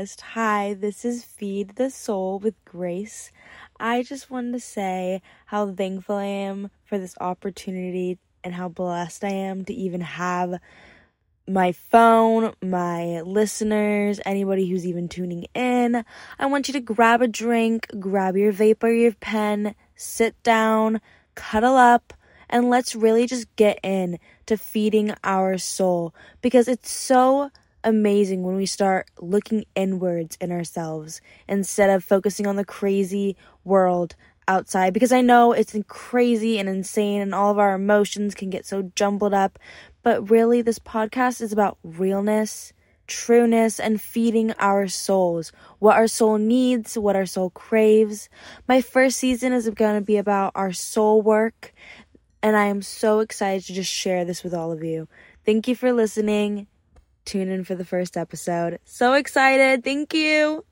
podcast. Hi, this is Feed the Soul with Grace. I just wanted to say how thankful I am for this opportunity and how blessed I am to even have my phone, my listeners, anybody who's even tuning in. I want you to grab a drink, grab your vape or your pen, sit down, cuddle up, and let's really just get in to feeding our soul because it's so amazing when we start looking inwards in ourselves instead of focusing on the crazy world outside because I know it's crazy and insane and all of our emotions can get so jumbled up. But really, this podcast is about realness, trueness, and feeding our souls. What our soul needs, what our soul craves. My first season is going to be about our soul work. And I am so excited to just share this with all of you. Thank you for listening. Tune in for the first episode. So excited. Thank you.